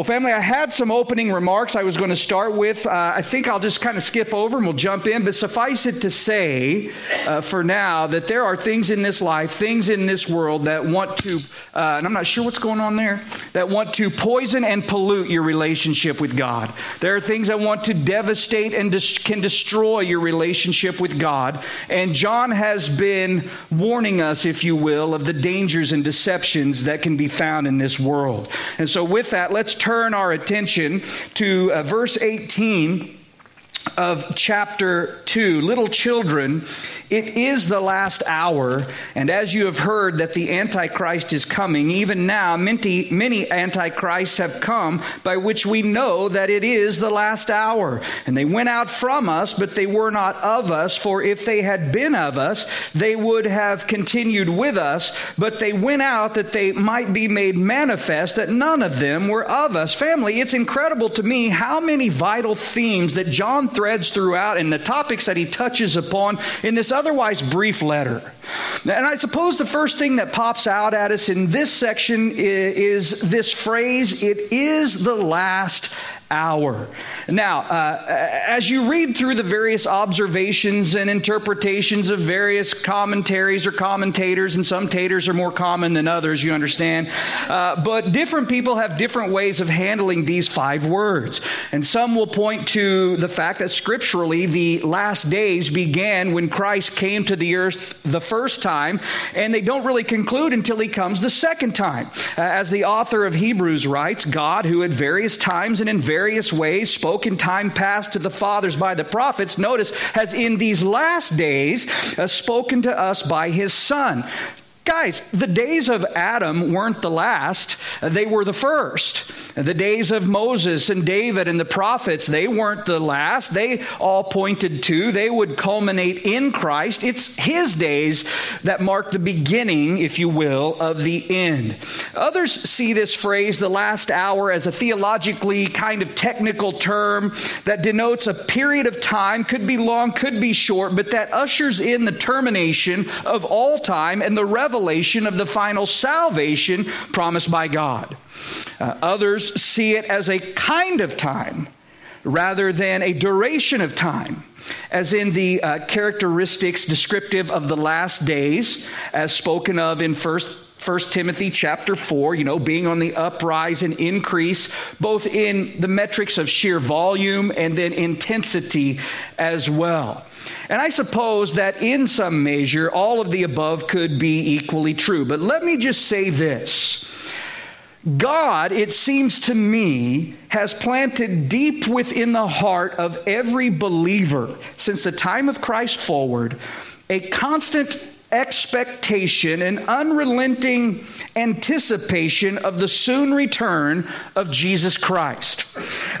Well, family, I had some opening remarks I was going to start with. Uh, I think I'll just kind of skip over and we'll jump in. But suffice it to say, uh, for now, that there are things in this life, things in this world that want to, uh, and I'm not sure what's going on there, that want to poison and pollute your relationship with God. There are things that want to devastate and can destroy your relationship with God. And John has been warning us, if you will, of the dangers and deceptions that can be found in this world. And so, with that, let's turn turn our attention to uh, verse 18 of chapter 2. Little children, it is the last hour, and as you have heard that the Antichrist is coming, even now many, many Antichrists have come, by which we know that it is the last hour. And they went out from us, but they were not of us, for if they had been of us, they would have continued with us, but they went out that they might be made manifest that none of them were of us. Family, it's incredible to me how many vital themes that John threads throughout and the topics that he touches upon in this otherwise brief letter. And I suppose the first thing that pops out at us in this section is, this phrase, it is the last hour. Now, uh, as you read through the various observations and interpretations of various commentaries or commentators, and some taters are more common than others, you understand, uh, but different people have different ways of handling these five words. And some will point to the fact that scripturally the last days began when Christ came to the earth the first time, and they don't really conclude until he comes the second time. Uh, as the author of Hebrews writes, God, who at various times and in various various ways, spoke in time past to the fathers by the prophets, notice, has in these last days uh, spoken to us by his Son. Guys, the days of Adam weren't the last, they were the first. The days of Moses and David and the prophets, they weren't the last. They all pointed to, they would culminate in Christ. It's his days that mark the beginning, if you will, of the end. Others see this phrase, the last hour, as a theologically kind of technical term that denotes a period of time, could be long, could be short, but that ushers in the termination of all time and the revelation revelation of the final salvation promised by God. Uh, others see it as a kind of time rather than a duration of time, as in the uh, characteristics descriptive of the last days, as spoken of in First 1 Timothy chapter 4, you know, being on the uprise and increase, both in the metrics of sheer volume and then intensity as well. And I suppose that in some measure, all of the above could be equally true. But let me just say this. God, it seems to me, has planted deep within the heart of every believer since the time of Christ forward a constant expectation and unrelenting anticipation of the soon return of Jesus Christ.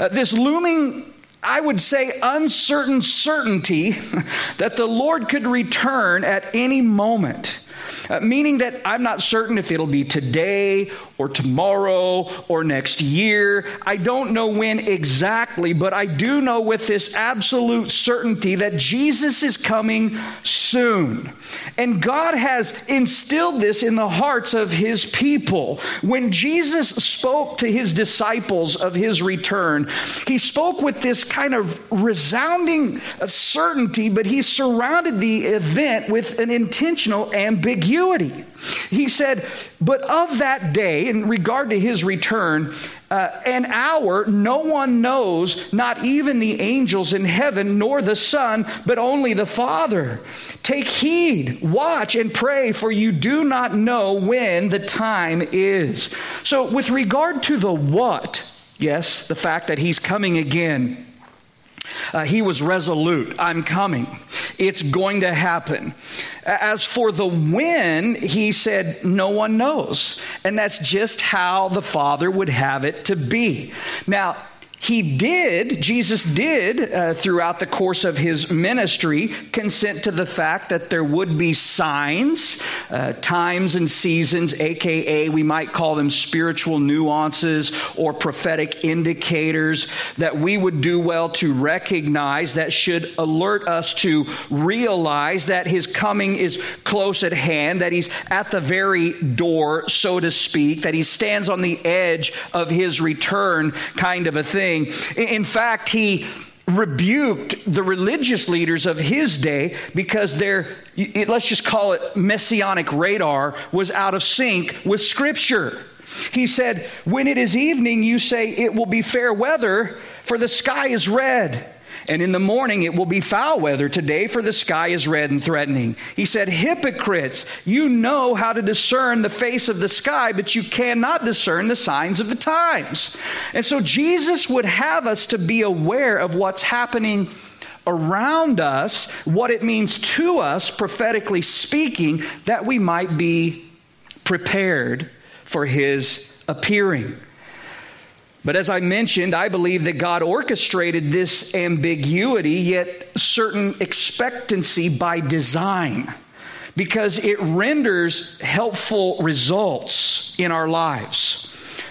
Uh, this looming I would say, uncertain certainty that the Lord could return at any moment. Uh, meaning that I'm not certain if it'll be today or tomorrow or next year. I don't know when exactly, but I do know with this absolute certainty that Jesus is coming soon. And God has instilled this in the hearts of his people. When Jesus spoke to his disciples of his return, he spoke with this kind of resounding certainty, but he surrounded the event with an intentional ambiguity. He said, But of that day, in regard to his return, uh, an hour no one knows, not even the angels in heaven, nor the Son, but only the Father. Take heed, watch, and pray, for you do not know when the time is. So, with regard to the what, yes, the fact that he's coming again. Uh, he was resolute. I'm coming. It's going to happen. As for the when, he said, no one knows. And that's just how the Father would have it to be. Now, he did, Jesus did, uh, throughout the course of his ministry, consent to the fact that there would be signs, uh, times and seasons, aka we might call them spiritual nuances or prophetic indicators that we would do well to recognize that should alert us to realize that his coming is close at hand, that he's at the very door, so to speak, that he stands on the edge of his return, kind of a thing thing. In fact, he rebuked the religious leaders of his day because their, let's just call it messianic radar, was out of sync with Scripture. He said, When it is evening, you say it will be fair weather, for the sky is red. And in the morning it will be foul weather today, for the sky is red and threatening. He said, Hypocrites, you know how to discern the face of the sky, but you cannot discern the signs of the times. And so Jesus would have us to be aware of what's happening around us, what it means to us, prophetically speaking, that we might be prepared for his appearing. But as I mentioned, I believe that God orchestrated this ambiguity, yet certain expectancy by design, because it renders helpful results in our lives.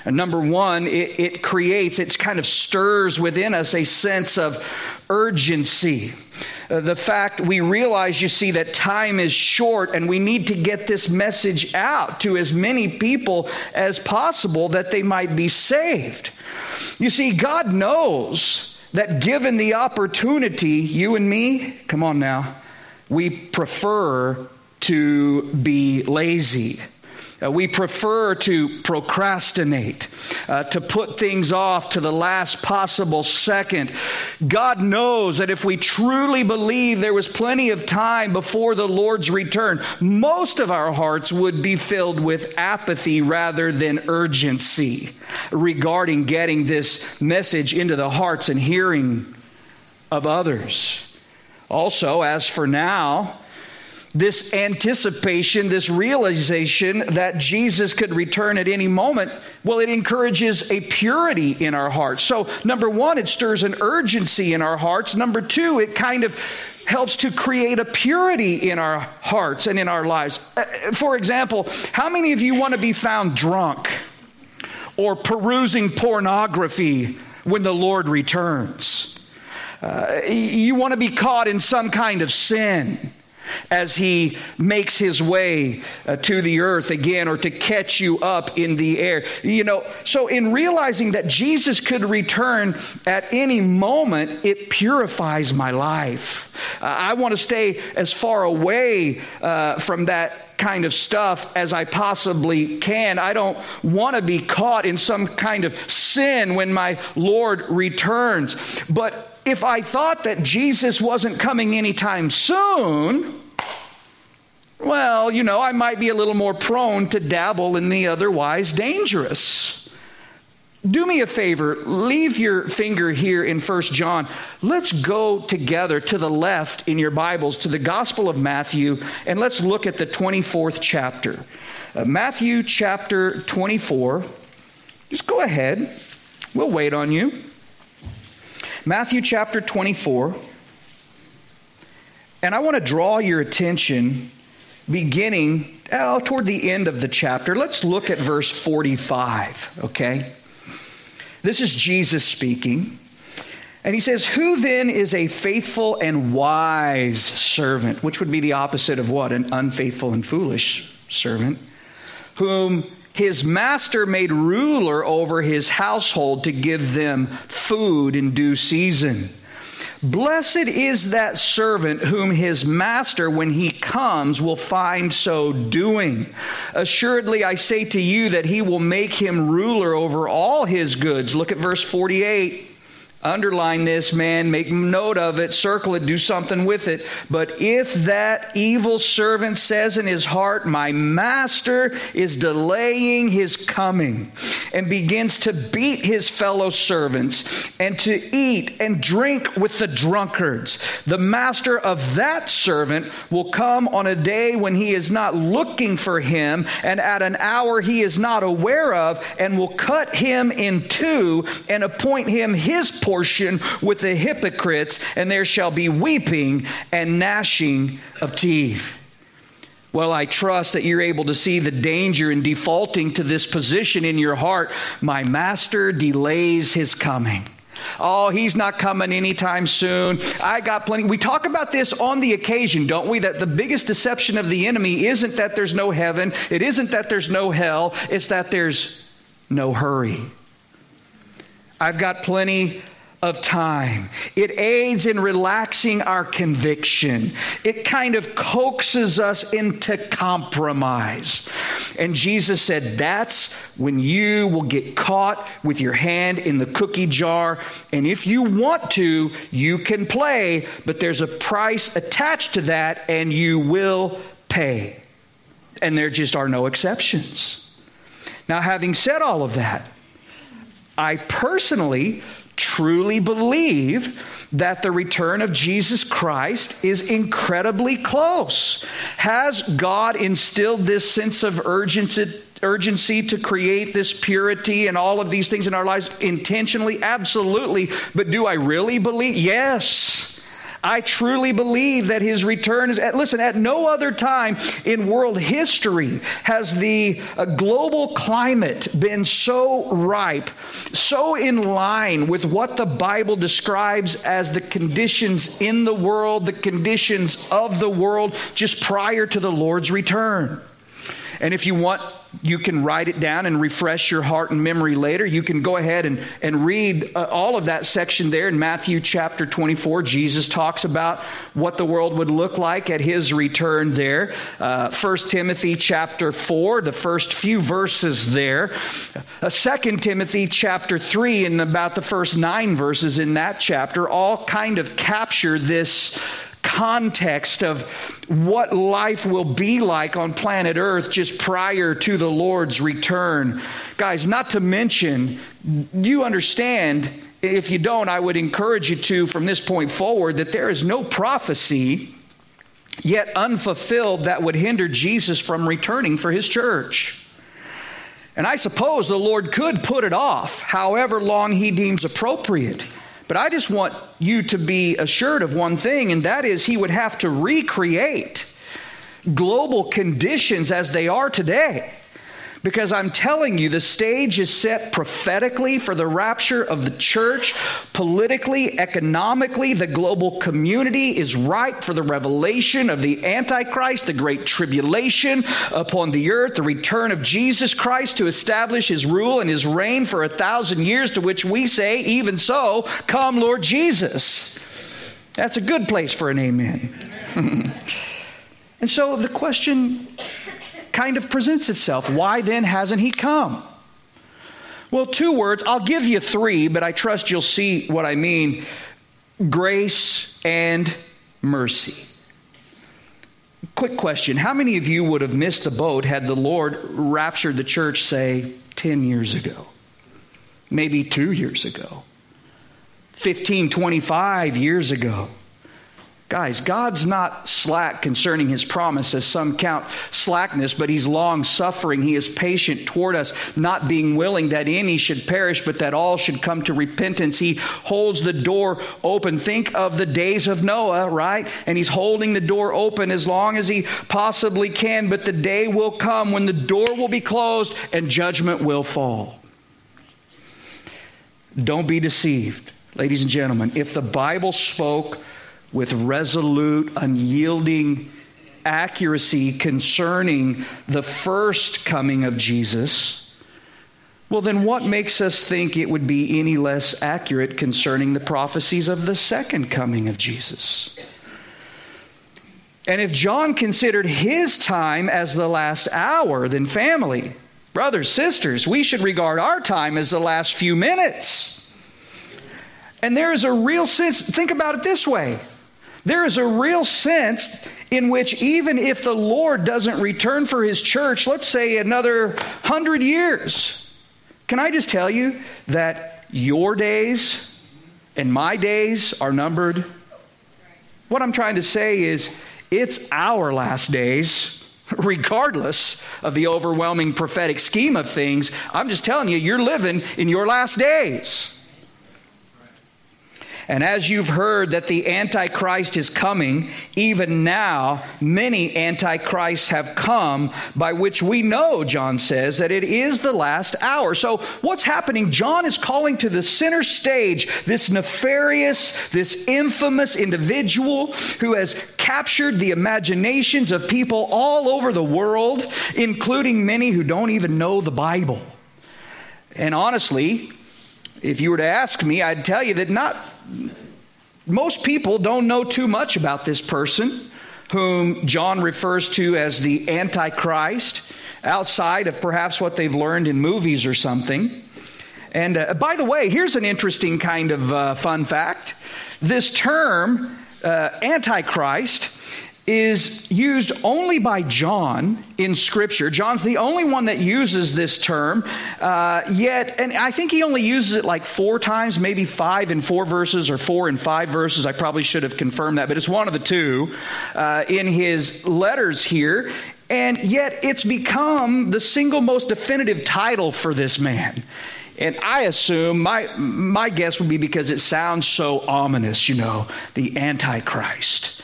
And number one, it, it creates, it kind of stirs within us a sense of urgency. Uh, the fact we realize, you see, that time is short and we need to get this message out to as many people as possible that they might be saved. You see, God knows that given the opportunity, you and me, come on now, we prefer to be lazy. Uh, we prefer to procrastinate, uh, to put things off to the last possible second. God knows that if we truly believe there was plenty of time before the Lord's return, most of our hearts would be filled with apathy rather than urgency regarding getting this message into the hearts and hearing of others. Also, as for now, this anticipation, this realization that Jesus could return at any moment, well, it encourages a purity in our hearts. So, number one, it stirs an urgency in our hearts. Number two, it kind of helps to create a purity in our hearts and in our lives. Uh, for example, how many of you want to be found drunk or perusing pornography when the Lord returns? Uh, you want to be caught in some kind of sin as he makes his way uh, to the earth again or to catch you up in the air. You know, so in realizing that Jesus could return at any moment, it purifies my life. Uh, I want to stay as far away uh, from that kind of stuff as I possibly can. I don't want to be caught in some kind of sin when my Lord returns. But if I thought that Jesus wasn't coming anytime soon, well, you know, I might be a little more prone to dabble in the otherwise dangerous. Do me a favor, leave your finger here in First John. Let's go together to the left in your Bibles to the Gospel of Matthew, and let's look at the 24th chapter. Uh, Matthew chapter 24. Just go ahead, we'll wait on you. Matthew chapter 24. And I want to draw your attention beginning oh, toward the end of the chapter. Let's look at verse 45, okay? This is Jesus speaking. And he says, Who then is a faithful and wise servant? Which would be the opposite of what? An unfaithful and foolish servant. Whom his master made ruler over his household to give them food in due season. Blessed is that servant whom his master, when he comes, will find so doing. Assuredly, I say to you that he will make him ruler over all his goods. Look at verse 48. Underline this, man, make note of it, circle it, do something with it. But if that evil servant says in his heart, My master is delaying his coming, and begins to beat his fellow servants, and to eat and drink with the drunkards, the master of that servant will come on a day when he is not looking for him, and at an hour he is not aware of, and will cut him in two and appoint him his portion with the hypocrites, and there shall be weeping and gnashing of teeth. Well, I trust that you're able to see the danger in defaulting to this position in your heart. My master delays his coming. Oh, he's not coming anytime soon. I got plenty. We talk about this on the occasion, don't we? That the biggest deception of the enemy isn't that there's no heaven, it isn't that there's no hell, it's that there's no hurry. I've got plenty of time. It aids in relaxing our conviction. It kind of coaxes us into compromise. And Jesus said, That's when you will get caught with your hand in the cookie jar. And if you want to, you can play, but there's a price attached to that, and you will pay. And there just are no exceptions. Now, having said all of that, I personally truly believe that the return of Jesus Christ is incredibly close. Has God instilled this sense of urgency? urgency to create this purity and all of these things in our lives intentionally? Absolutely. But do I really believe? Yes. I truly believe that his return is, at, listen, at no other time in world history has the uh, global climate been so ripe, so in line with what the Bible describes as the conditions in the world, the conditions of the world just prior to the Lord's return. And if you want you can write it down and refresh your heart and memory later. You can go ahead and, and read uh, all of that section there in Matthew chapter 24. Jesus talks about what the world would look like at his return there. Uh, 1 Timothy chapter 4, the first few verses there. Uh, 2 Timothy chapter 3, and about the first nine verses in that chapter, all kind of capture this context of what life will be like on planet Earth just prior to the Lord's return. Guys, not to mention, you understand, if you don't, I would encourage you to, from this point forward, that there is no prophecy yet unfulfilled that would hinder Jesus from returning for his church. And I suppose the Lord could put it off however long he deems appropriate. But I just want you to be assured of one thing, and that is He would have to recreate global conditions as they are today. Because I'm telling you, the stage is set prophetically for the rapture of the church. Politically, economically, the global community is ripe for the revelation of the Antichrist, the great tribulation upon the earth, the return of Jesus Christ to establish his rule and his reign for a thousand years, to which we say, even so, come, Lord Jesus. That's a good place for an amen. and so the question kind of presents itself. Why then hasn't he come? Well, two words. I'll give you three, but I trust you'll see what I mean grace and mercy. Quick question How many of you would have missed the boat had the Lord raptured the church, say, 10 years ago? Maybe two years ago? 15, 25 years ago? Guys, God's not slack concerning his promise, as some count slackness, but he's long suffering. He is patient toward us, not being willing that any should perish, but that all should come to repentance. He holds the door open. Think of the days of Noah, right? And he's holding the door open as long as he possibly can, but the day will come when the door will be closed and judgment will fall. Don't be deceived, ladies and gentlemen. If the Bible spoke, with resolute, unyielding accuracy concerning the first coming of Jesus, well, then what makes us think it would be any less accurate concerning the prophecies of the second coming of Jesus? And if John considered his time as the last hour, then family, brothers, sisters, we should regard our time as the last few minutes. And there is a real sense, think about it this way. There is a real sense in which, even if the Lord doesn't return for his church, let's say another hundred years, can I just tell you that your days and my days are numbered? What I'm trying to say is, it's our last days regardless of the overwhelming prophetic scheme of things. I'm just telling you, you're living in your last days. And as you've heard that the Antichrist is coming, even now many Antichrists have come, by which we know, John says, that it is the last hour. So what's happening? John is calling to the center stage this nefarious, this infamous individual who has captured the imaginations of people all over the world, including many who don't even know the Bible. And honestly, if you were to ask me, I'd tell you that not most people don't know too much about this person whom John refers to as the Antichrist, outside of perhaps what they've learned in movies or something. And uh, by the way, here's an interesting kind of uh, fun fact. This term, uh, Antichrist, is used only by John in Scripture. John's the only one that uses this term, uh, yet, and I think he only uses it like four times, maybe five in four verses or four in five verses. I probably should have confirmed that, but it's one of the two uh, in his letters here. And yet, it's become the single most definitive title for this man. And I assume, my, my guess would be because it sounds so ominous, you know, the Antichrist.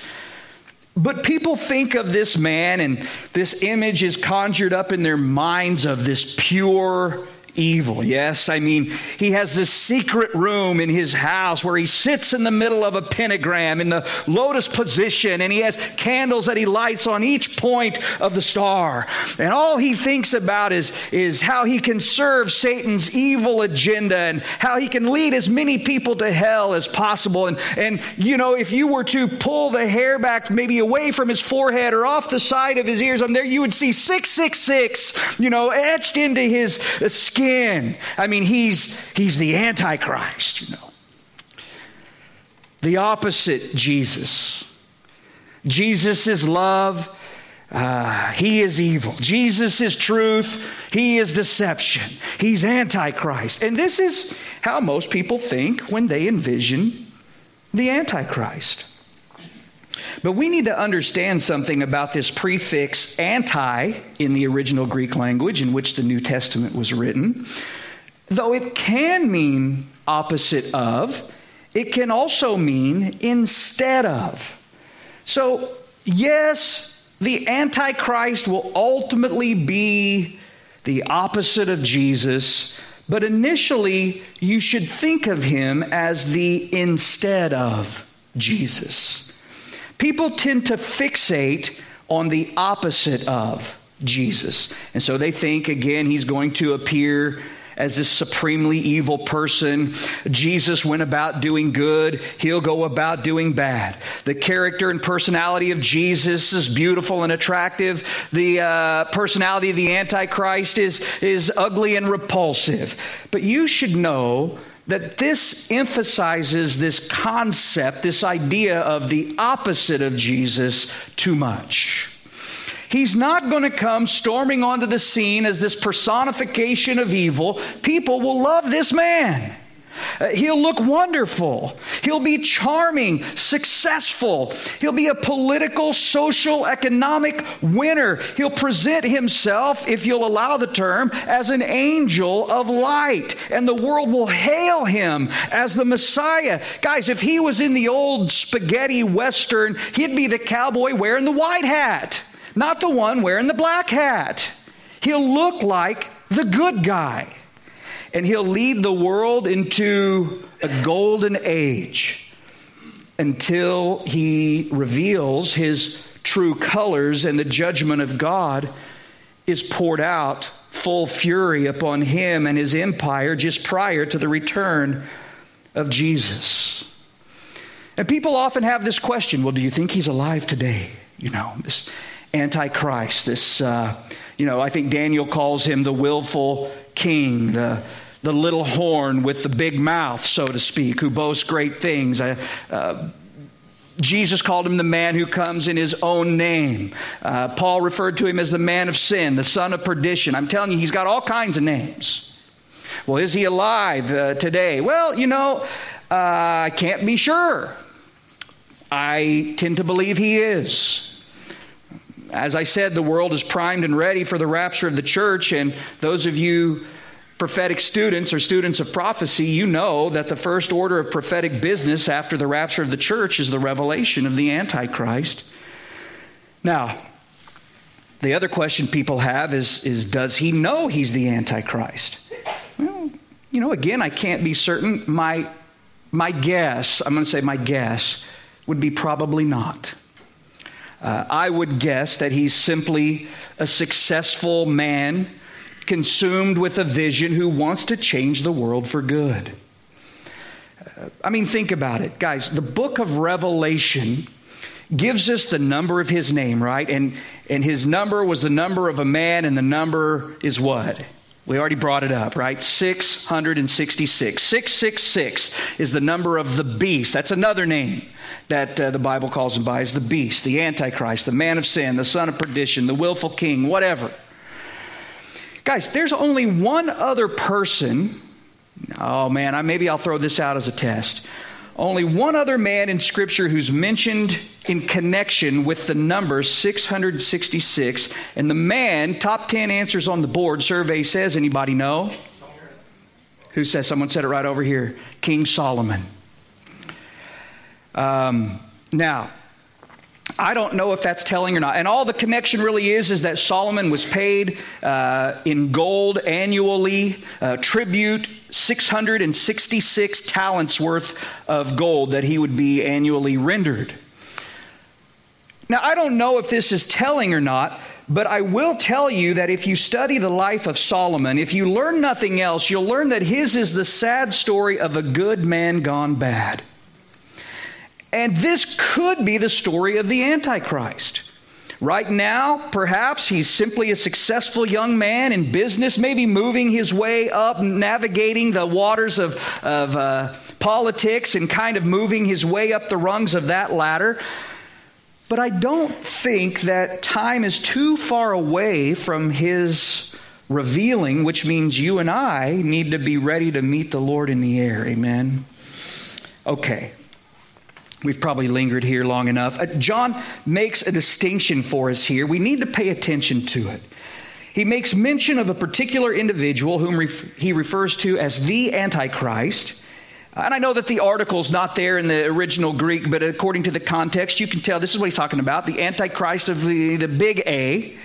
But people think of this man, and this image is conjured up in their minds of this pure, evil. Yes, I mean, he has this secret room in his house where he sits in the middle of a pentagram in the lotus position, and he has candles that he lights on each point of the star. And all he thinks about is, is how he can serve Satan's evil agenda and how he can lead as many people to hell as possible. And, and you know, if you were to pull the hair back maybe away from his forehead or off the side of his ears, on there you would see 666, you know, etched into his skin skin. I mean, he's, he's the Antichrist, you know. The opposite Jesus. Jesus is love. Uh, he is evil. Jesus is truth. He is deception. He's Antichrist. And this is how most people think when they envision the Antichrist. But we need to understand something about this prefix anti in the original Greek language in which the New Testament was written. Though it can mean opposite of, it can also mean instead of. So, yes, the Antichrist will ultimately be the opposite of Jesus, but initially you should think of him as the instead of Jesus. People tend to fixate on the opposite of Jesus. And so they think, again, he's going to appear as this supremely evil person. Jesus went about doing good, he'll go about doing bad. The character and personality of Jesus is beautiful and attractive. The uh, personality of the Antichrist is, is ugly and repulsive. But you should know that this emphasizes this concept, this idea of the opposite of Jesus too much. He's not going to come storming onto the scene as this personification of evil. People will love this man. Uh, he'll look wonderful. He'll be charming, successful. He'll be a political, social, economic winner. He'll present himself, if you'll allow the term, as an angel of light. And the world will hail him as the Messiah. Guys, if he was in the old spaghetti western, he'd be the cowboy wearing the white hat, not the one wearing the black hat. He'll look like the good guy and he'll lead the world into a golden age until he reveals his true colors and the judgment of God is poured out full fury upon him and his empire just prior to the return of Jesus. And people often have this question well, do you think he's alive today? You know, this Antichrist, this, uh, you know, I think Daniel calls him the willful king, the the little horn with the big mouth, so to speak, who boasts great things. Uh, uh, Jesus called him the man who comes in his own name. Uh, Paul referred to him as the man of sin, the son of perdition. I'm telling you, he's got all kinds of names. Well, is he alive uh, today? Well, you know, uh, I can't be sure. I tend to believe he is. As I said, the world is primed and ready for the rapture of the church, and those of you prophetic students or students of prophecy, you know that the first order of prophetic business after the rapture of the church is the revelation of the Antichrist. Now, the other question people have is, is does he know he's the Antichrist? Well, you know, again, I can't be certain. My, my guess, I'm going to say my guess, would be probably not. Uh, I would guess that he's simply a successful man consumed with a vision who wants to change the world for good. I mean, think about it, guys. The book of Revelation gives us the number of his name, right? And, and his number was the number of a man, and the number is what? We already brought it up, right? 666. 666 is the number of the beast. That's another name that uh, the Bible calls him by is the beast, the antichrist, the man of sin, the son of perdition, the willful king, whatever. Guys, there's only one other person. Oh man, I, maybe I'll throw this out as a test. Only one other man in Scripture who's mentioned in connection with the number 666. And the man, top 10 answers on the board, survey says, anybody know? Who says? Someone said it right over here King Solomon. Um, now, I don't know if that's telling or not. And all the connection really is is that Solomon was paid uh, in gold annually, uh, tribute, 666 talents worth of gold that he would be annually rendered. Now, I don't know if this is telling or not, but I will tell you that if you study the life of Solomon, if you learn nothing else, you'll learn that his is the sad story of a good man gone bad. And this could be the story of the Antichrist. Right now, perhaps he's simply a successful young man in business, maybe moving his way up, navigating the waters of, of uh, politics and kind of moving his way up the rungs of that ladder. But I don't think that time is too far away from his revealing, which means you and I need to be ready to meet the Lord in the air. Amen. Okay, We've probably lingered here long enough. Uh, John makes a distinction for us here. We need to pay attention to it. He makes mention of a particular individual whom he refers to as the Antichrist. And I know that the article's not there in the original Greek, but according to the context, you can tell this is what he's talking about the Antichrist of the, the big A.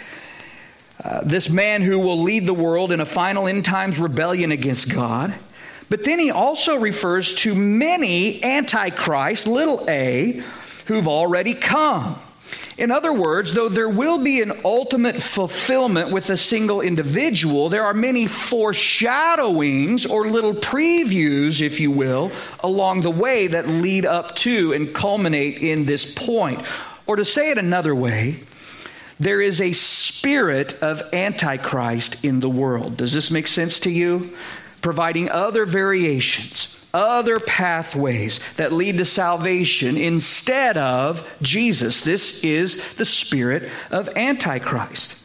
Uh, this man who will lead the world in a final end times rebellion against God. But then he also refers to many antichrists, little a, who've already come. In other words, though there will be an ultimate fulfillment with a single individual, there are many foreshadowings or little previews, if you will, along the way that lead up to and culminate in this point. Or to say it another way, there is a spirit of Antichrist in the world. Does this make sense to you? Providing other variations, other pathways that lead to salvation instead of Jesus. This is the spirit of Antichrist.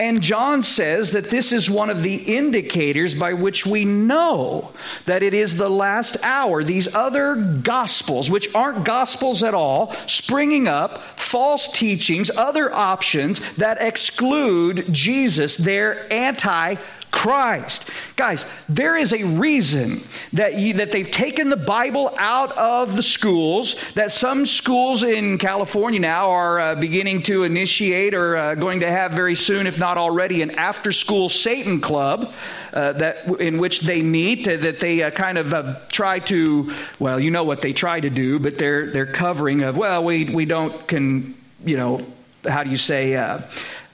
And John says that this is one of the indicators by which we know that it is the last hour. These other gospels, which aren't gospels at all, springing up, false teachings, other options that exclude Jesus, they're anti Christ. Guys, there is a reason that, you, that they've taken the Bible out of the schools, that some schools in California now are uh, beginning to initiate or uh, going to have very soon, if not already, an after school Satan club uh, that, in which they meet, uh, that they uh, kind of uh, try to, well, you know what they try to do, but they're, they're covering of, well, we, we don't, can, you know, how do you say,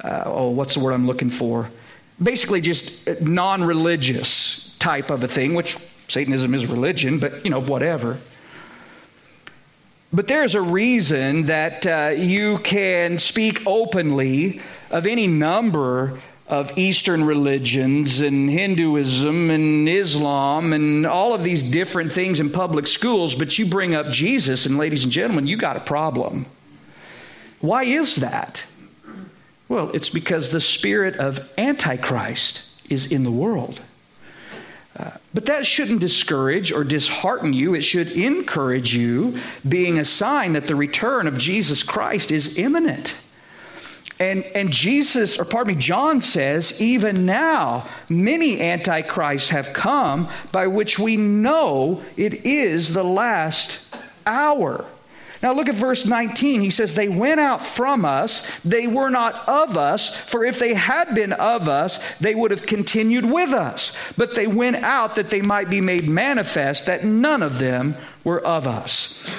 oh, what's the word I'm looking for? Basically just non religious type of a thing, which Satanism is religion, but you know, whatever. But there's a reason that uh, you can speak openly of any number of Eastern religions and Hinduism and Islam and all of these different things in public schools, but you bring up Jesus, and ladies and gentlemen, you got a problem. Why is that? Well, it's because the spirit of Antichrist is in the world. Uh, but that shouldn't discourage or dishearten you. It should encourage you, being a sign that the return of Jesus Christ is imminent. And, and Jesus, or pardon me, John says, even now, many antichrists have come by which we know it is the last hour. Now look at verse 19. He says, They went out from us, they were not of us, for if they had been of us, they would have continued with us. But they went out that they might be made manifest that none of them were of us.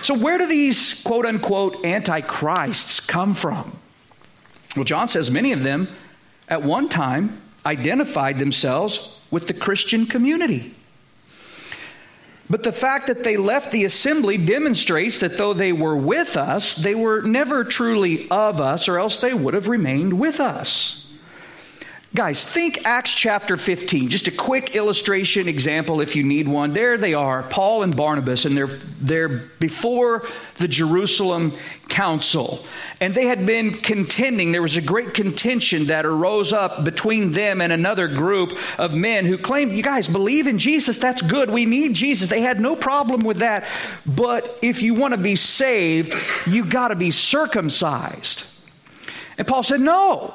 So, where do these quote unquote antichrists come from? Well, John says many of them at one time identified themselves with the Christian community. But the fact that they left the assembly demonstrates that though they were with us, they were never truly of us, or else they would have remained with us. Guys, think Acts chapter 15. Just a quick illustration example if you need one. There they are, Paul and Barnabas, and they're, they're before the Jerusalem council. And they had been contending. There was a great contention that arose up between them and another group of men who claimed, You guys believe in Jesus, that's good. We need Jesus. They had no problem with that. But if you want to be saved, you got to be circumcised. And Paul said, No.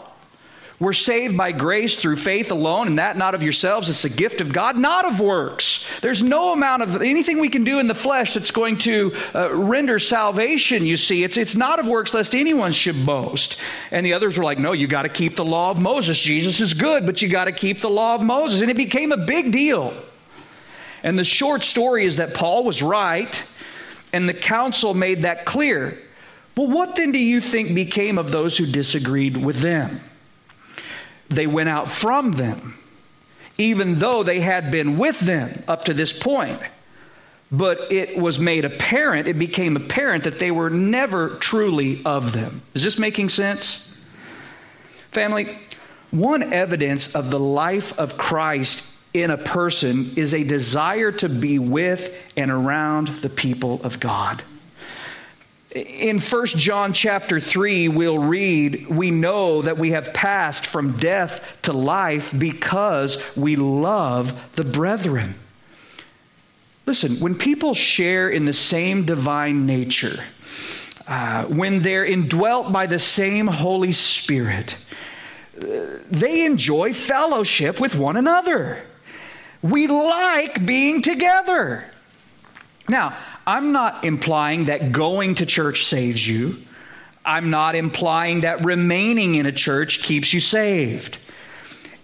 We're saved by grace through faith alone, and that not of yourselves. It's a gift of God, not of works. There's no amount of anything we can do in the flesh that's going to uh, render salvation, you see. It's, it's not of works, lest anyone should boast. And the others were like, no, you got to keep the law of Moses. Jesus is good, but you got to keep the law of Moses. And it became a big deal. And the short story is that Paul was right, and the council made that clear. Well, what then do you think became of those who disagreed with them? They went out from them, even though they had been with them up to this point. But it was made apparent, it became apparent that they were never truly of them. Is this making sense? Family, one evidence of the life of Christ in a person is a desire to be with and around the people of God. In 1 John chapter 3, we'll read, We know that we have passed from death to life because we love the brethren. Listen, when people share in the same divine nature, uh, when they're indwelt by the same Holy Spirit, uh, they enjoy fellowship with one another. We like being together. Now, I'm not implying that going to church saves you. I'm not implying that remaining in a church keeps you saved.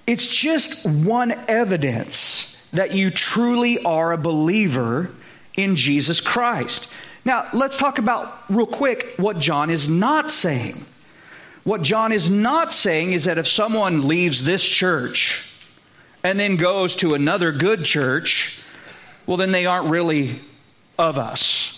It's just one evidence that you truly are a believer in Jesus Christ. Now, let's talk about real quick what John is not saying. What John is not saying is that if someone leaves this church and then goes to another good church, well, then they aren't really of us.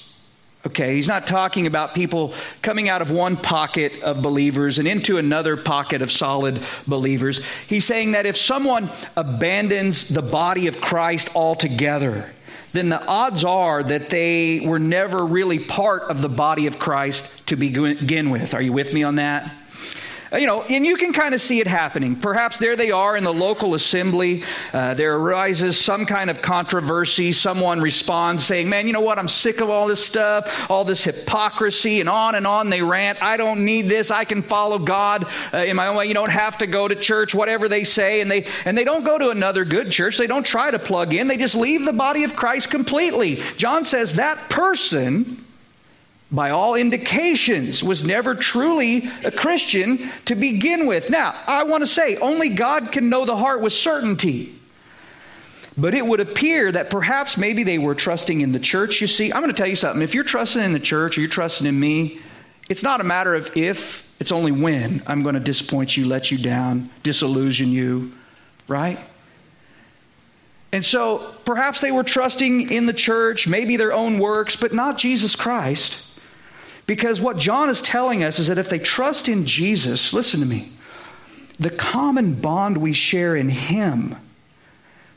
Okay, he's not talking about people coming out of one pocket of believers and into another pocket of solid believers. He's saying that if someone abandons the body of Christ altogether, then the odds are that they were never really part of the body of Christ to begin with. Are you with me on that? Uh, you know, and you can kind of see it happening. Perhaps there they are in the local assembly. Uh, there arises some kind of controversy. Someone responds saying, Man, you know what? I'm sick of all this stuff, all this hypocrisy, and on and on they rant. I don't need this. I can follow God uh, in my own way. You don't have to go to church, whatever they say. And they, and they don't go to another good church. They don't try to plug in. They just leave the body of Christ completely. John says that person by all indications, was never truly a Christian to begin with. Now, I want to say, only God can know the heart with certainty. But it would appear that perhaps maybe they were trusting in the church. You see, I'm going to tell you something. If you're trusting in the church or you're trusting in me, it's not a matter of if, it's only when I'm going to disappoint you, let you down, disillusion you, right? And so perhaps they were trusting in the church, maybe their own works, but not Jesus Christ. Because what John is telling us is that if they trust in Jesus, listen to me, the common bond we share in Him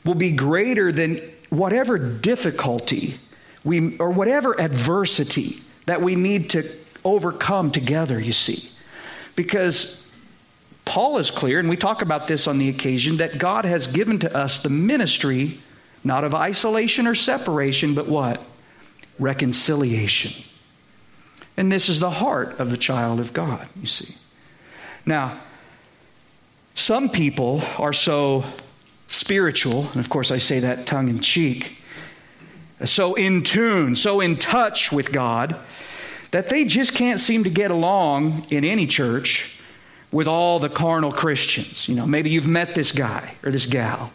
will be greater than whatever difficulty we, or whatever adversity that we need to overcome together, you see. Because Paul is clear, and we talk about this on the occasion, that God has given to us the ministry not of isolation or separation, but what? Reconciliation. And this is the heart of the child of God, you see. Now, some people are so spiritual, and of course I say that tongue in cheek, so in tune, so in touch with God, that they just can't seem to get along in any church with all the carnal Christians. You know, maybe you've met this guy or this gal,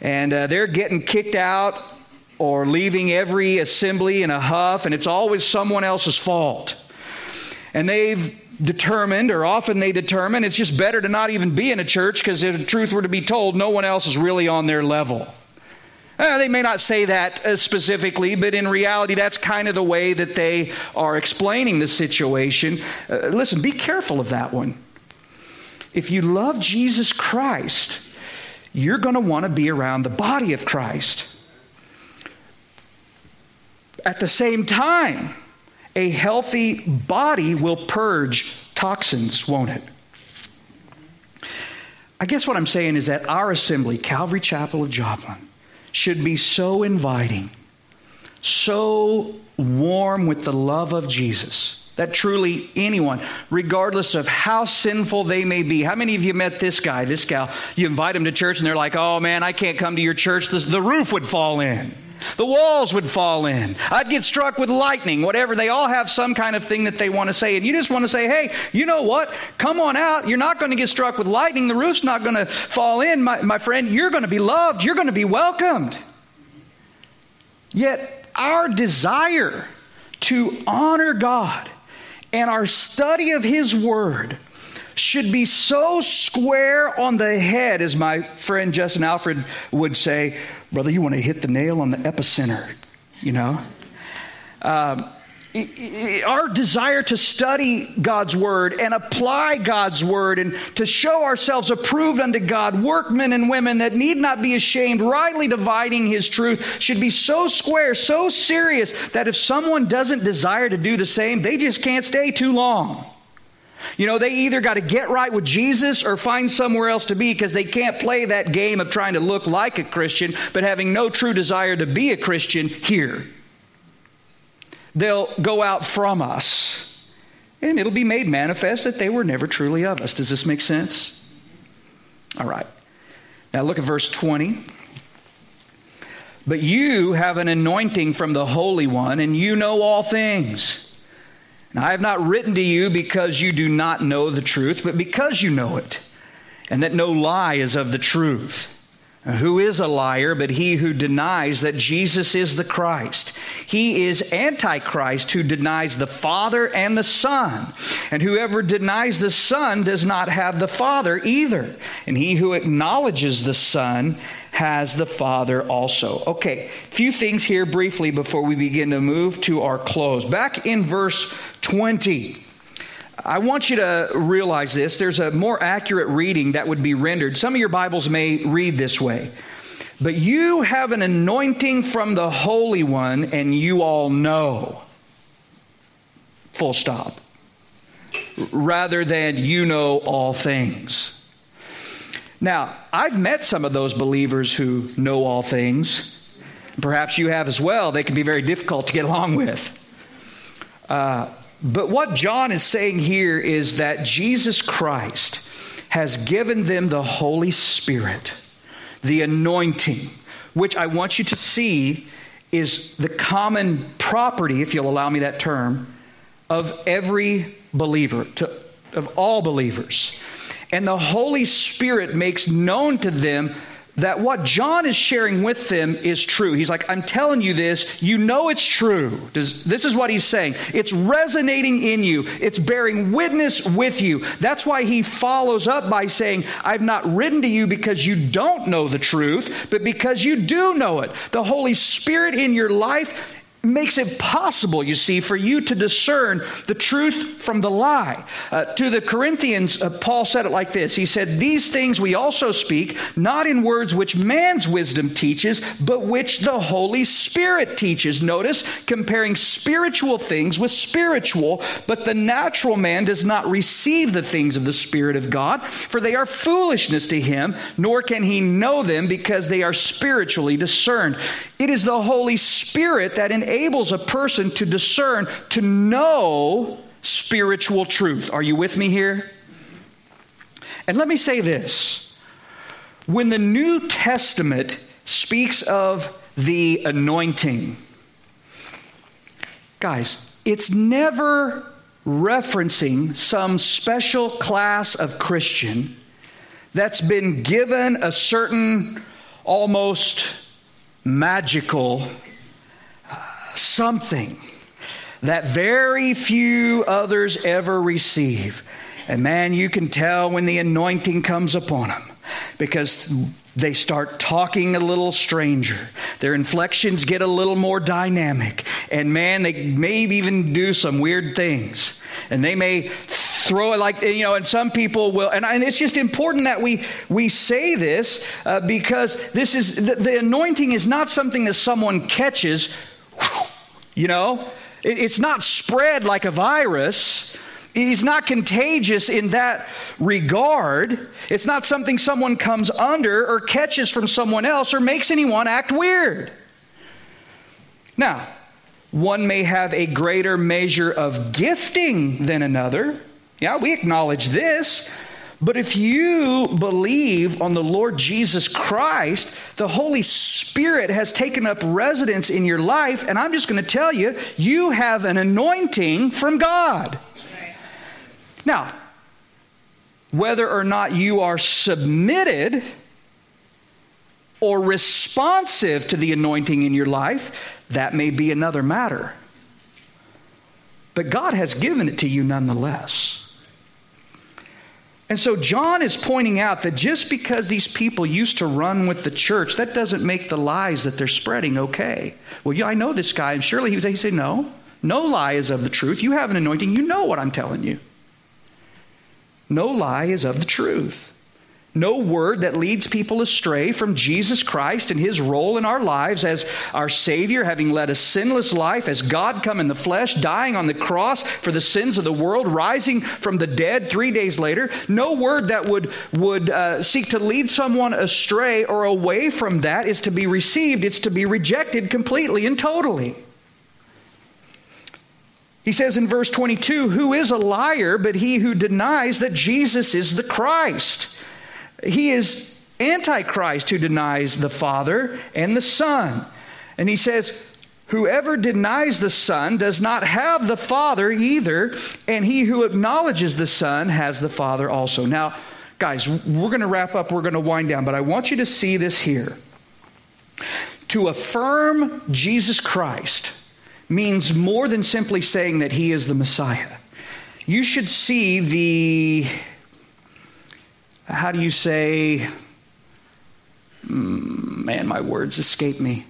and uh, they're getting kicked out or leaving every assembly in a huff, and it's always someone else's fault. And they've determined, or often they determine, it's just better to not even be in a church because if the truth were to be told, no one else is really on their level. Uh, they may not say that uh, specifically, but in reality, that's kind of the way that they are explaining the situation. Uh, listen, be careful of that one. If you love Jesus Christ, you're going to want to be around the body of Christ. At the same time, a healthy body will purge toxins, won't it? I guess what I'm saying is that our assembly, Calvary Chapel of Joplin, should be so inviting, so warm with the love of Jesus. That truly anyone, regardless of how sinful they may be, how many of you met this guy, this gal? You invite them to church and they're like, oh man, I can't come to your church. The roof would fall in. The walls would fall in. I'd get struck with lightning, whatever. They all have some kind of thing that they want to say. And you just want to say, hey, you know what? Come on out. You're not going to get struck with lightning. The roof's not going to fall in, my, my friend. You're going to be loved. You're going to be welcomed. Yet, our desire to honor God and our study of His Word should be so square on the head, as my friend Justin Alfred would say, brother, you want to hit the nail on the epicenter, you know? Um, our desire to study God's word and apply God's word and to show ourselves approved unto God, workmen and women that need not be ashamed, rightly dividing his truth, should be so square, so serious that if someone doesn't desire to do the same, they just can't stay too long. You know, they either got to get right with Jesus or find somewhere else to be because they can't play that game of trying to look like a Christian but having no true desire to be a Christian here. They'll go out from us and it'll be made manifest that they were never truly of us. Does this make sense? All right. Now look at verse 20. But you have an anointing from the Holy One, and you know all things. Now, I have not written to you because you do not know the truth, but because you know it, and that no lie is of the truth. Who is a liar but he who denies that Jesus is the Christ? He is Antichrist who denies the Father and the Son. And whoever denies the Son does not have the Father either. And he who acknowledges the Son has the Father also. Okay, few things here briefly before we begin to move to our close. Back in verse 20. I want you to realize this. There's a more accurate reading that would be rendered. Some of your Bibles may read this way. But you have an anointing from the Holy One, and you all know. Full stop. Rather than you know all things. Now, I've met some of those believers who know all things. Perhaps you have as well. They can be very difficult to get along with. Uh, but what John is saying here is that Jesus Christ has given them the Holy Spirit, the anointing, which I want you to see is the common property, if you'll allow me that term, of every believer, to, of all believers. And the Holy Spirit makes known to them that what John is sharing with them is true. He's like, I'm telling you this, you know it's true. This is what he's saying. It's resonating in you, it's bearing witness with you. That's why he follows up by saying, I've not written to you because you don't know the truth, but because you do know it. The Holy Spirit in your life makes it possible, you see, for you to discern the truth from the lie. Uh, to the Corinthians, uh, Paul said it like this He said, These things we also speak, not in words which man's wisdom teaches, but which the Holy Spirit teaches. Notice, comparing spiritual things with spiritual, but the natural man does not receive the things of the Spirit of God, for they are foolishness to him, nor can he know them because they are spiritually discerned. It is the Holy Spirit that enables a person to discern, to know spiritual truth. Are you with me here? And let me say this when the New Testament speaks of the anointing, guys, it's never referencing some special class of Christian that's been given a certain almost magical something that very few others ever receive. And man, you can tell when the anointing comes upon them because they start talking a little stranger. Their inflections get a little more dynamic. And man, they may even do some weird things. And they may throw it like, you know, and some people will. And, and it's just important that we, we say this uh, because this is the, the, anointing is not something that someone catches, you know, it's not spread like a virus. He's not contagious in that regard. It's not something someone comes under or catches from someone else or makes anyone act weird. Now, one may have a greater measure of gifting than another. Yeah, we acknowledge this. But if you believe on the Lord Jesus Christ, the Holy Spirit has taken up residence in your life, and I'm just going to tell you, you have an anointing from God. Now, whether or not you are submitted or responsive to the anointing in your life, that may be another matter. But God has given it to you nonetheless. And so John is pointing out that just because these people used to run with the church, that doesn't make the lies that they're spreading okay. Well, yeah, I know this guy, and surely he would say, he said, No, no lie is of the truth. You have an anointing, you know what I'm telling you. No lie is of the truth. No word that leads people astray from Jesus Christ and his role in our lives as our Savior, having led a sinless life, as God come in the flesh, dying on the cross for the sins of the world, rising from the dead three days later. No word that would, would uh, seek to lead someone astray or away from that is to be received, it's to be rejected completely and totally. He says in verse 22 Who is a liar but he who denies that Jesus is the Christ? He is Antichrist who denies the Father and the Son. And he says, Whoever denies the Son does not have the Father either, and he who acknowledges the Son has the Father also. Now, guys, we're going to wrap up, we're going to wind down, but I want you to see this here. To affirm Jesus Christ means more than simply saying that he is the Messiah. You should see the how do you say, mm, man, my words escape me.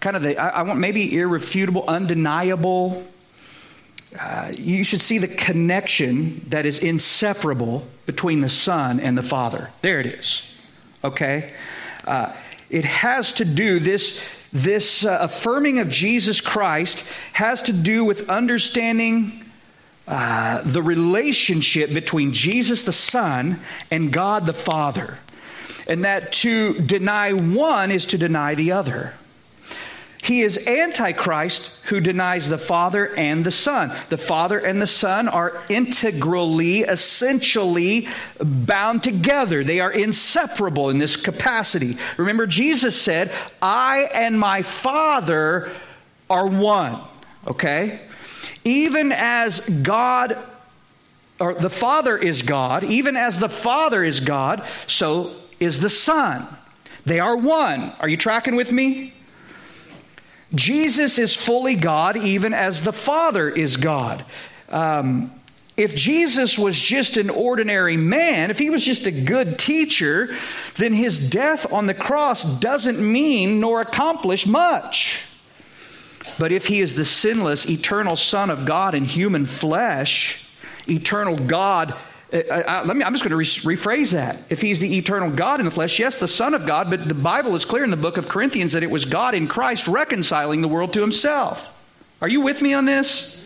Kind of the, I, I want maybe irrefutable, undeniable. Uh, you should see the connection that is inseparable between the Son and the Father. There it is. Okay? Uh, it has to do, this, this uh, affirming of Jesus Christ has to do with understanding uh, the relationship between Jesus the Son and God the Father. And that to deny one is to deny the other. He is Antichrist who denies the Father and the Son. The Father and the Son are integrally, essentially bound together. They are inseparable in this capacity. Remember, Jesus said, I and my Father are one. Okay? Even as God or the Father is God, even as the Father is God, so is the Son. They are one. Are you tracking with me? Jesus is fully God, even as the Father is God. Um, if Jesus was just an ordinary man, if he was just a good teacher, then his death on the cross doesn't mean nor accomplish much. But if he is the sinless, eternal Son of God in human flesh, eternal God, uh, uh, let me, I'm just going to re- rephrase that. If he's the eternal God in the flesh, yes, the Son of God, but the Bible is clear in the book of Corinthians that it was God in Christ reconciling the world to himself. Are you with me on this?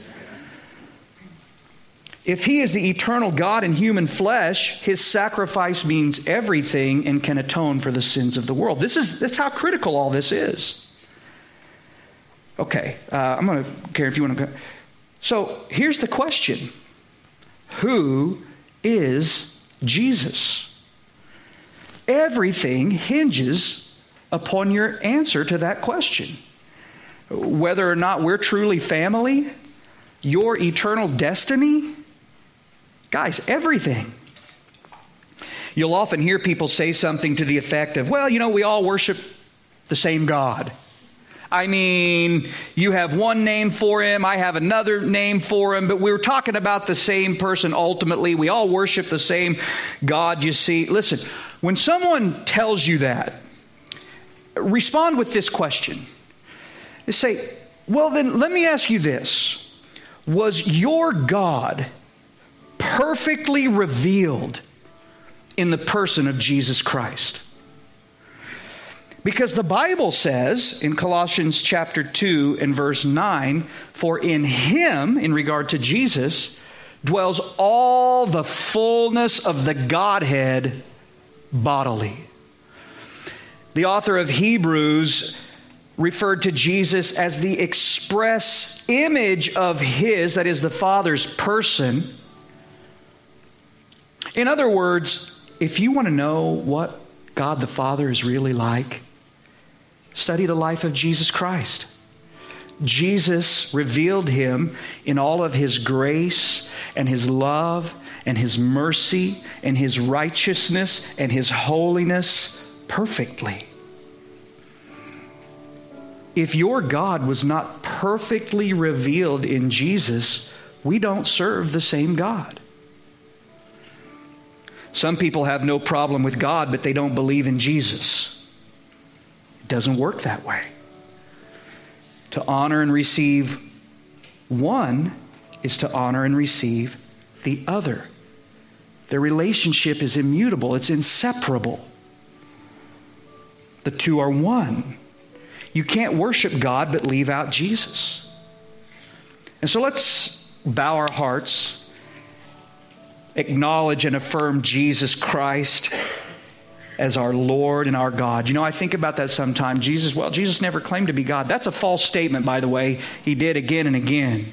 If he is the eternal God in human flesh, his sacrifice means everything and can atone for the sins of the world. This is that's how critical all this is. Okay, uh, I'm going to care if you want to go. So here's the question Who is Jesus? Everything hinges upon your answer to that question. Whether or not we're truly family, your eternal destiny, Guys, everything. You'll often hear people say something to the effect of, well, you know, we all worship the same God. I mean, you have one name for him, I have another name for him, but we're talking about the same person ultimately. We all worship the same God, you see. Listen, when someone tells you that, respond with this question. They say, well, then let me ask you this Was your God perfectly revealed in the person of Jesus Christ. Because the Bible says in Colossians chapter 2 and verse 9, for in him, in regard to Jesus, dwells all the fullness of the Godhead bodily. The author of Hebrews referred to Jesus as the express image of his, that is, the Father's person in other words, if you want to know what God the Father is really like, study the life of Jesus Christ. Jesus revealed him in all of his grace and his love and his mercy and his righteousness and his holiness perfectly. If your God was not perfectly revealed in Jesus, we don't serve the same God. Some people have no problem with God, but they don't believe in Jesus. Doesn't work that way. To honor and receive one is to honor and receive the other. Their relationship is immutable, it's inseparable. The two are one. You can't worship God but leave out Jesus. And so let's bow our hearts acknowledge and affirm Jesus Christ as our Lord and our God. You know, I think about that sometimes. Jesus, well, Jesus never claimed to be God. That's a false statement, by the way. He did again and again.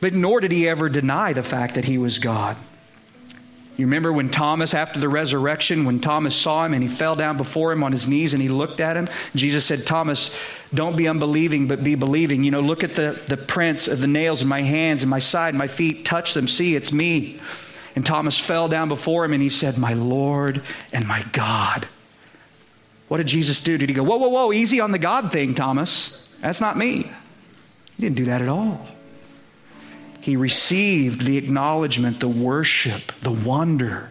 But nor did he ever deny the fact that he was God. You remember when Thomas, after the resurrection, when Thomas saw him and he fell down before him on his knees and he looked at him, Jesus said, Thomas, don't be unbelieving, but be believing. You know, look at the, the prints of the nails in my hands and my side, my feet, touch them, see, it's me. And Thomas fell down before him and he said, My Lord and my God. What did Jesus do? Did he go, Whoa, whoa, whoa, easy on the God thing, Thomas? That's not me. He didn't do that at all he received the acknowledgement, the worship, the wonder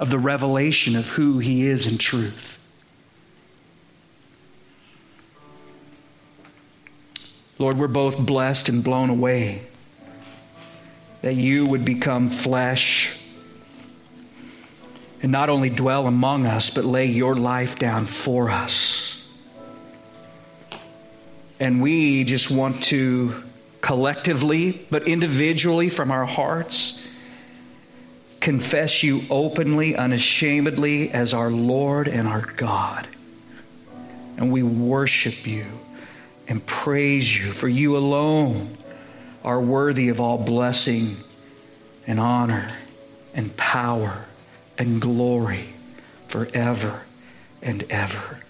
of the revelation of who he is in truth. Lord, we're both blessed and blown away that you would become flesh and not only dwell among us, but lay your life down for us. And we just want to collectively, but individually from our hearts, confess you openly, unashamedly as our Lord and our God. And we worship you and praise you, for you alone are worthy of all blessing and honor and power and glory forever and ever.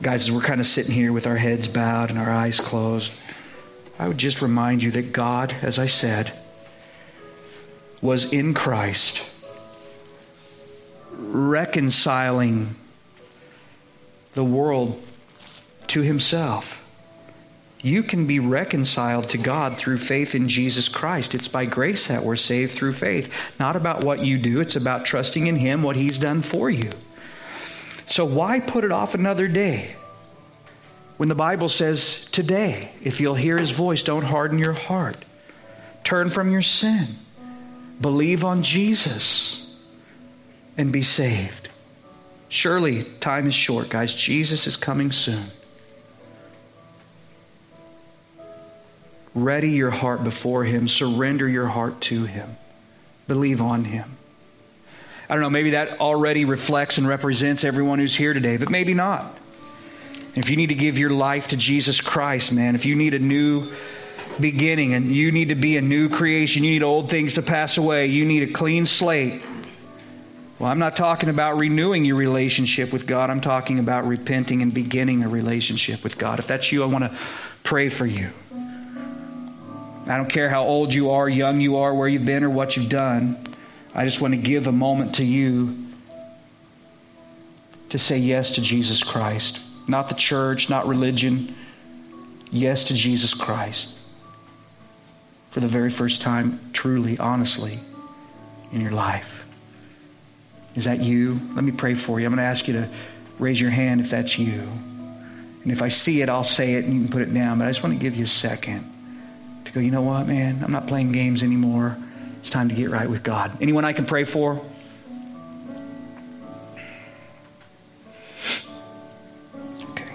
Guys, as we're kind of sitting here with our heads bowed and our eyes closed, I would just remind you that God, as I said, was in Christ, reconciling the world to himself. You can be reconciled to God through faith in Jesus Christ. It's by grace that we're saved through faith. Not about what you do, it's about trusting in Him, what He's done for you. So why put it off another day? When the Bible says, today, if you'll hear his voice, don't harden your heart. Turn from your sin. Believe on Jesus and be saved. Surely time is short, guys. Jesus is coming soon. Ready your heart before him, surrender your heart to him, believe on him. I don't know, maybe that already reflects and represents everyone who's here today, but maybe not. If you need to give your life to Jesus Christ, man, if you need a new beginning and you need to be a new creation, you need old things to pass away, you need a clean slate. Well, I'm not talking about renewing your relationship with God. I'm talking about repenting and beginning a relationship with God. If that's you, I want to pray for you. I don't care how old you are, young you are, where you've been, or what you've done. I just want to give a moment to you to say yes to Jesus Christ. Not the church, not religion. Yes to Jesus Christ. For the very first time, truly, honestly, in your life. Is that you? Let me pray for you. I'm going to ask you to raise your hand if that's you. And if I see it, I'll say it and you can put it down. But I just want to give you a second to go, you know what, man? I'm not playing games anymore. It's time to get right with God. Anyone I can pray for? Okay.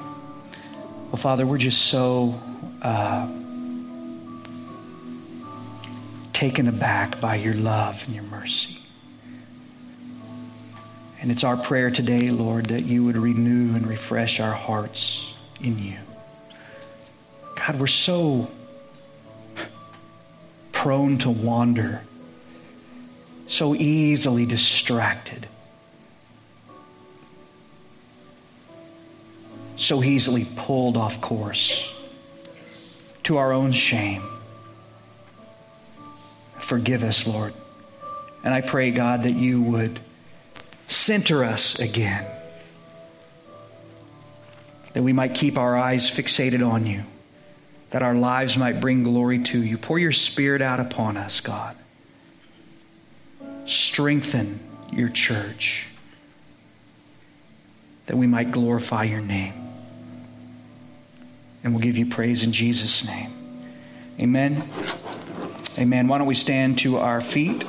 Well, Father, we're just so uh, taken aback by your love and your mercy. And it's our prayer today, Lord, that you would renew and refresh our hearts in you. God, we're so prone to wander so easily distracted, so easily pulled off course to our own shame. Forgive us, Lord. And I pray, God, that you would center us again, that we might keep our eyes fixated on you, that our lives might bring glory to you. Pour your spirit out upon us, God strengthen your church that we might glorify your name. And we'll give you praise in Jesus' name. Amen. Amen. Why don't we stand to our feet?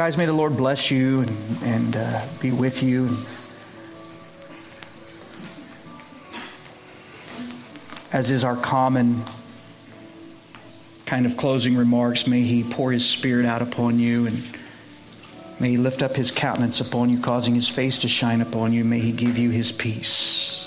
Guys, may the Lord bless you and, and uh, be with you. As is our common kind of closing remarks, may He pour His Spirit out upon you and may He lift up His countenance upon you, causing His face to shine upon you. May He give you His peace.